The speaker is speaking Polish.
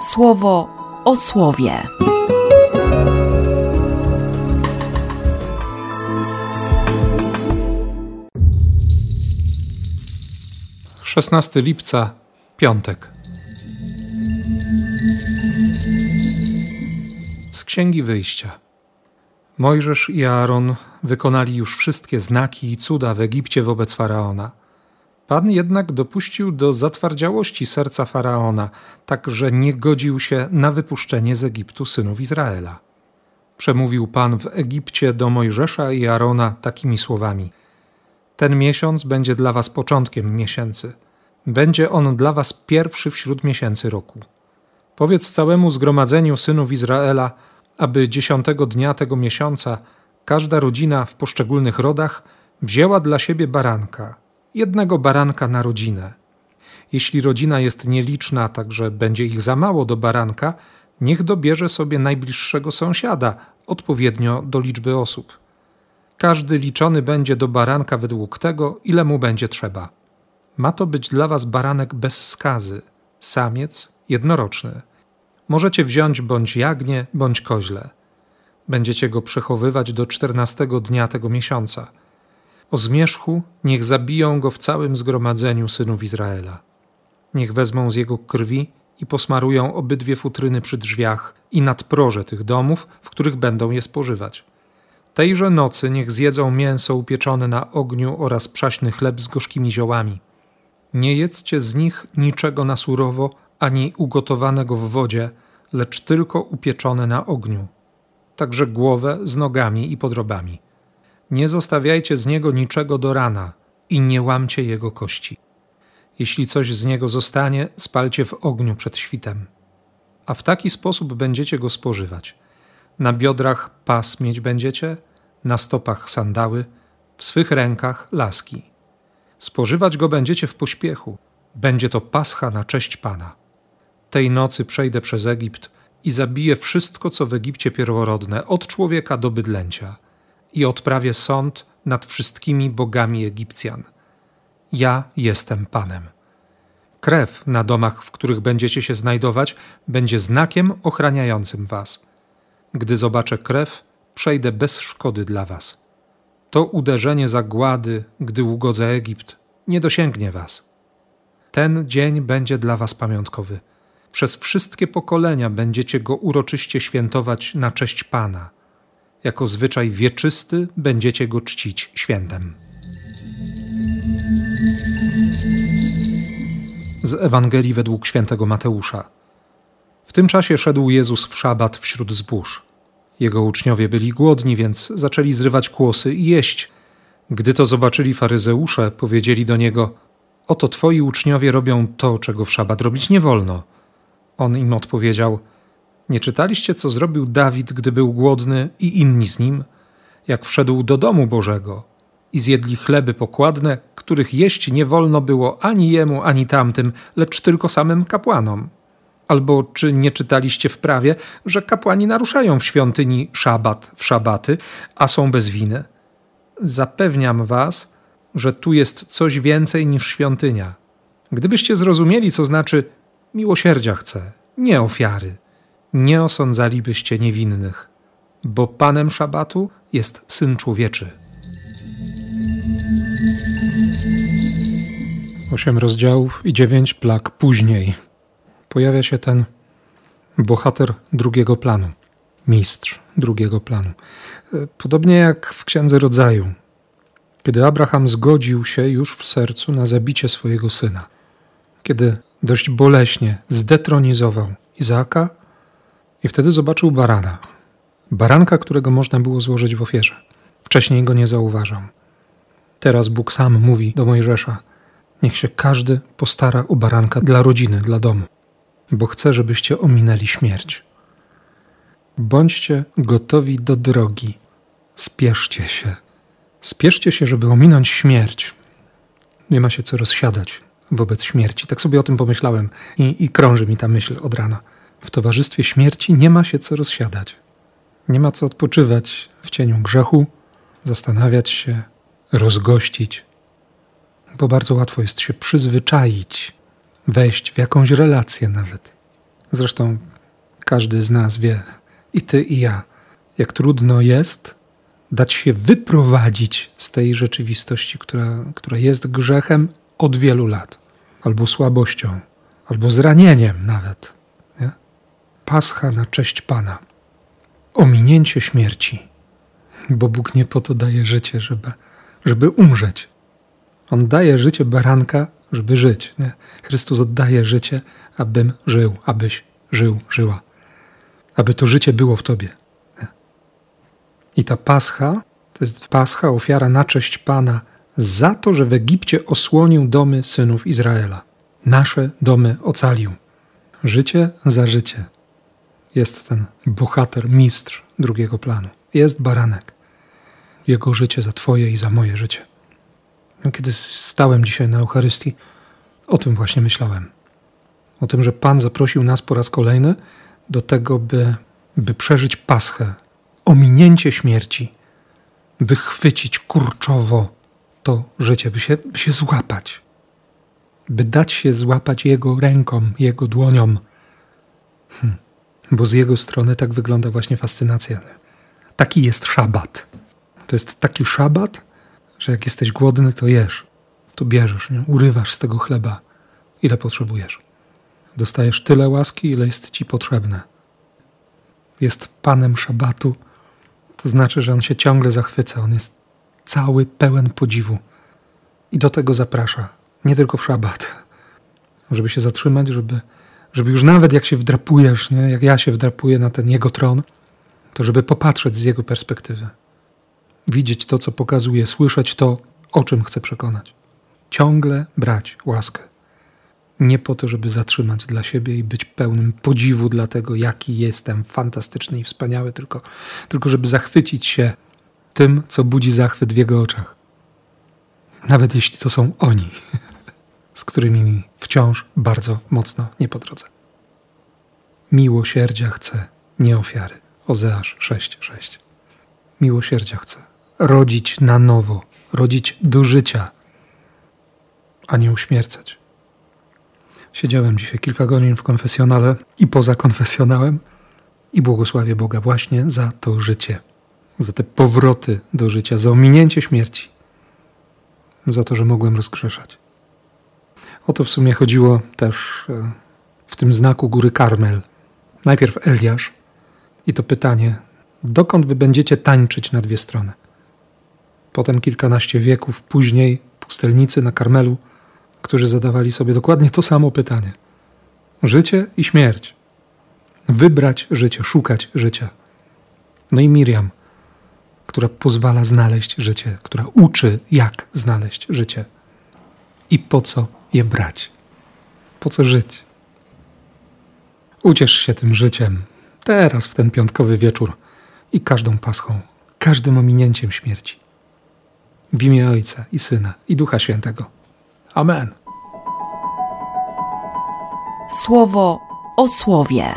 słowo o słowie. 16 lipca, piątek. Z Księgi Wyjścia. Mojżesz i Aaron wykonali już wszystkie znaki i cuda w Egipcie wobec faraona. Pan jednak dopuścił do zatwardziałości serca faraona, tak że nie godził się na wypuszczenie z Egiptu synów Izraela. Przemówił Pan w Egipcie do Mojżesza i Arona takimi słowami: Ten miesiąc będzie dla was początkiem miesięcy. Będzie on dla was pierwszy wśród miesięcy roku. Powiedz całemu zgromadzeniu synów Izraela, aby dziesiątego dnia tego miesiąca każda rodzina w poszczególnych rodach wzięła dla siebie baranka, jednego baranka na rodzinę. Jeśli rodzina jest nieliczna, tak że będzie ich za mało do baranka, niech dobierze sobie najbliższego sąsiada, odpowiednio do liczby osób. Każdy liczony będzie do baranka według tego, ile mu będzie trzeba. Ma to być dla was baranek bez skazy, samiec jednoroczny. Możecie wziąć bądź jagnię, bądź koźle. Będziecie go przechowywać do czternastego dnia tego miesiąca. O zmierzchu niech zabiją go w całym zgromadzeniu synów Izraela. Niech wezmą z jego krwi i posmarują obydwie futryny przy drzwiach i nadproże tych domów, w których będą je spożywać. Tejże nocy niech zjedzą mięso upieczone na ogniu oraz przaśny chleb z gorzkimi ziołami. Nie jedzcie z nich niczego na surowo, ani ugotowanego w wodzie, lecz tylko upieczone na ogniu. Także głowę z nogami i podrobami. Nie zostawiajcie z niego niczego do rana i nie łamcie jego kości. Jeśli coś z niego zostanie, spalcie w ogniu przed świtem. A w taki sposób będziecie go spożywać. Na biodrach pas mieć będziecie, na stopach sandały, w swych rękach laski. Spożywać go będziecie w pośpiechu. Będzie to pascha na cześć Pana. Tej nocy przejdę przez Egipt i zabiję wszystko, co w Egipcie pierworodne, od człowieka do bydlęcia, i odprawię sąd nad wszystkimi bogami Egipcjan. Ja jestem Panem. Krew na domach, w których będziecie się znajdować, będzie znakiem ochraniającym was. Gdy zobaczę krew, przejdę bez szkody dla was. To uderzenie zagłady, gdy ugodzę Egipt, nie dosięgnie was. Ten dzień będzie dla was pamiątkowy. Przez wszystkie pokolenia będziecie go uroczyście świętować na cześć Pana. Jako zwyczaj wieczysty będziecie go czcić świętem. Z Ewangelii według świętego Mateusza. W tym czasie szedł Jezus w szabat wśród zbóż. Jego uczniowie byli głodni, więc zaczęli zrywać kłosy i jeść. Gdy to zobaczyli faryzeusze, powiedzieli do niego: Oto twoi uczniowie robią to, czego w szabat robić nie wolno. On im odpowiedział: Nie czytaliście, co zrobił Dawid, gdy był głodny i inni z nim? Jak wszedł do domu Bożego i zjedli chleby pokładne, których jeść nie wolno było ani jemu, ani tamtym, lecz tylko samym kapłanom. Albo czy nie czytaliście w prawie, że kapłani naruszają w świątyni szabat w szabaty, a są bez winy? Zapewniam was, że tu jest coś więcej niż świątynia. Gdybyście zrozumieli, co znaczy miłosierdzia chcę, nie ofiary, nie osądzalibyście niewinnych, bo Panem szabatu jest Syn Człowieczy. Osiem rozdziałów i dziewięć plag później pojawia się ten bohater drugiego planu, mistrz drugiego planu. Podobnie jak w Księdze Rodzaju, kiedy Abraham zgodził się już w sercu na zabicie swojego syna, kiedy dość boleśnie zdetronizował Izaaka i wtedy zobaczył barana. Baranka, którego można było złożyć w ofierze. Wcześniej go nie zauważał. Teraz Bóg sam mówi do Mojżesza: Niech się każdy postara o baranka dla rodziny, dla domu bo chcę, żebyście ominęli śmierć. Bądźcie gotowi do drogi. Spieszcie się. Spieszcie się, żeby ominąć śmierć. Nie ma się co rozsiadać wobec śmierci. Tak sobie o tym pomyślałem i, i krąży mi ta myśl od rana. W towarzystwie śmierci nie ma się co rozsiadać. Nie ma co odpoczywać w cieniu grzechu, zastanawiać się, rozgościć, bo bardzo łatwo jest się przyzwyczaić wejść w jakąś relację nawet Zresztą każdy z nas wie, i ty, i ja, jak trudno jest dać się wyprowadzić z tej rzeczywistości, która, która jest grzechem od wielu lat, albo słabością, albo zranieniem nawet. Pascha na cześć Pana, ominięcie śmierci, bo Bóg nie po to daje życie, żeby, żeby umrzeć. On daje życie baranka, żeby żyć. Nie? Chrystus oddaje życie, abym żył, abyś żył, żyła. Aby to życie było w tobie. Nie? I ta pascha, to jest pascha, ofiara na cześć Pana za to, że w Egipcie osłonił domy synów Izraela. Nasze domy ocalił. Życie za życie. Jest ten bohater, mistrz drugiego planu. Jest baranek. Jego życie za Twoje i za moje życie. Kiedy stałem dzisiaj na Eucharystii, o tym właśnie myślałem. O tym, że Pan zaprosił nas po raz kolejny do tego, by, by przeżyć Paschę, ominięcie śmierci, by chwycić kurczowo to życie, by się, by się złapać, by dać się złapać Jego ręką, Jego dłonią. Hm. Bo z Jego strony tak wygląda właśnie fascynacja. Taki jest szabat. To jest taki szabat, że jak jesteś głodny, to jesz. To bierzesz, nie? urywasz z tego chleba, ile potrzebujesz. Dostajesz tyle łaski, ile jest ci potrzebne. Jest panem szabatu, to znaczy, że on się ciągle zachwyca. On jest cały pełen podziwu. I do tego zaprasza. Nie tylko w szabat. Żeby się zatrzymać, żeby, żeby już nawet jak się wdrapujesz, nie? jak ja się wdrapuję na ten jego tron, to żeby popatrzeć z jego perspektywy widzieć to, co pokazuje, słyszeć to, o czym chce przekonać. Ciągle brać łaskę. Nie po to, żeby zatrzymać dla siebie i być pełnym podziwu dla tego, jaki jestem fantastyczny i wspaniały, tylko, tylko żeby zachwycić się tym, co budzi zachwyt w jego oczach. Nawet jeśli to są oni, z którymi mi wciąż bardzo mocno nie po drodze. Miłosierdzia chcę, nie ofiary. Ozeasz 6:6. Miłosierdzia chcę rodzić na nowo, rodzić do życia, a nie uśmiercać. Siedziałem dzisiaj kilka godzin w konfesjonale i poza konfesjonałem i błogosławię Boga właśnie za to życie, za te powroty do życia, za ominięcie śmierci, za to, że mogłem rozgrzeszać. O to w sumie chodziło też e, w tym znaku góry Karmel. Najpierw Eliasz i to pytanie, dokąd wy będziecie tańczyć na dwie strony? Potem kilkanaście wieków później pustelnicy na Karmelu, którzy zadawali sobie dokładnie to samo pytanie. Życie i śmierć. Wybrać życie, szukać życia. No i Miriam, która pozwala znaleźć życie, która uczy, jak znaleźć życie i po co je brać, po co żyć. Uciesz się tym życiem teraz w ten piątkowy wieczór i każdą paschą, każdym ominięciem śmierci. W imię Ojca i Syna i Ducha Świętego. Amen. Słowo o słowie.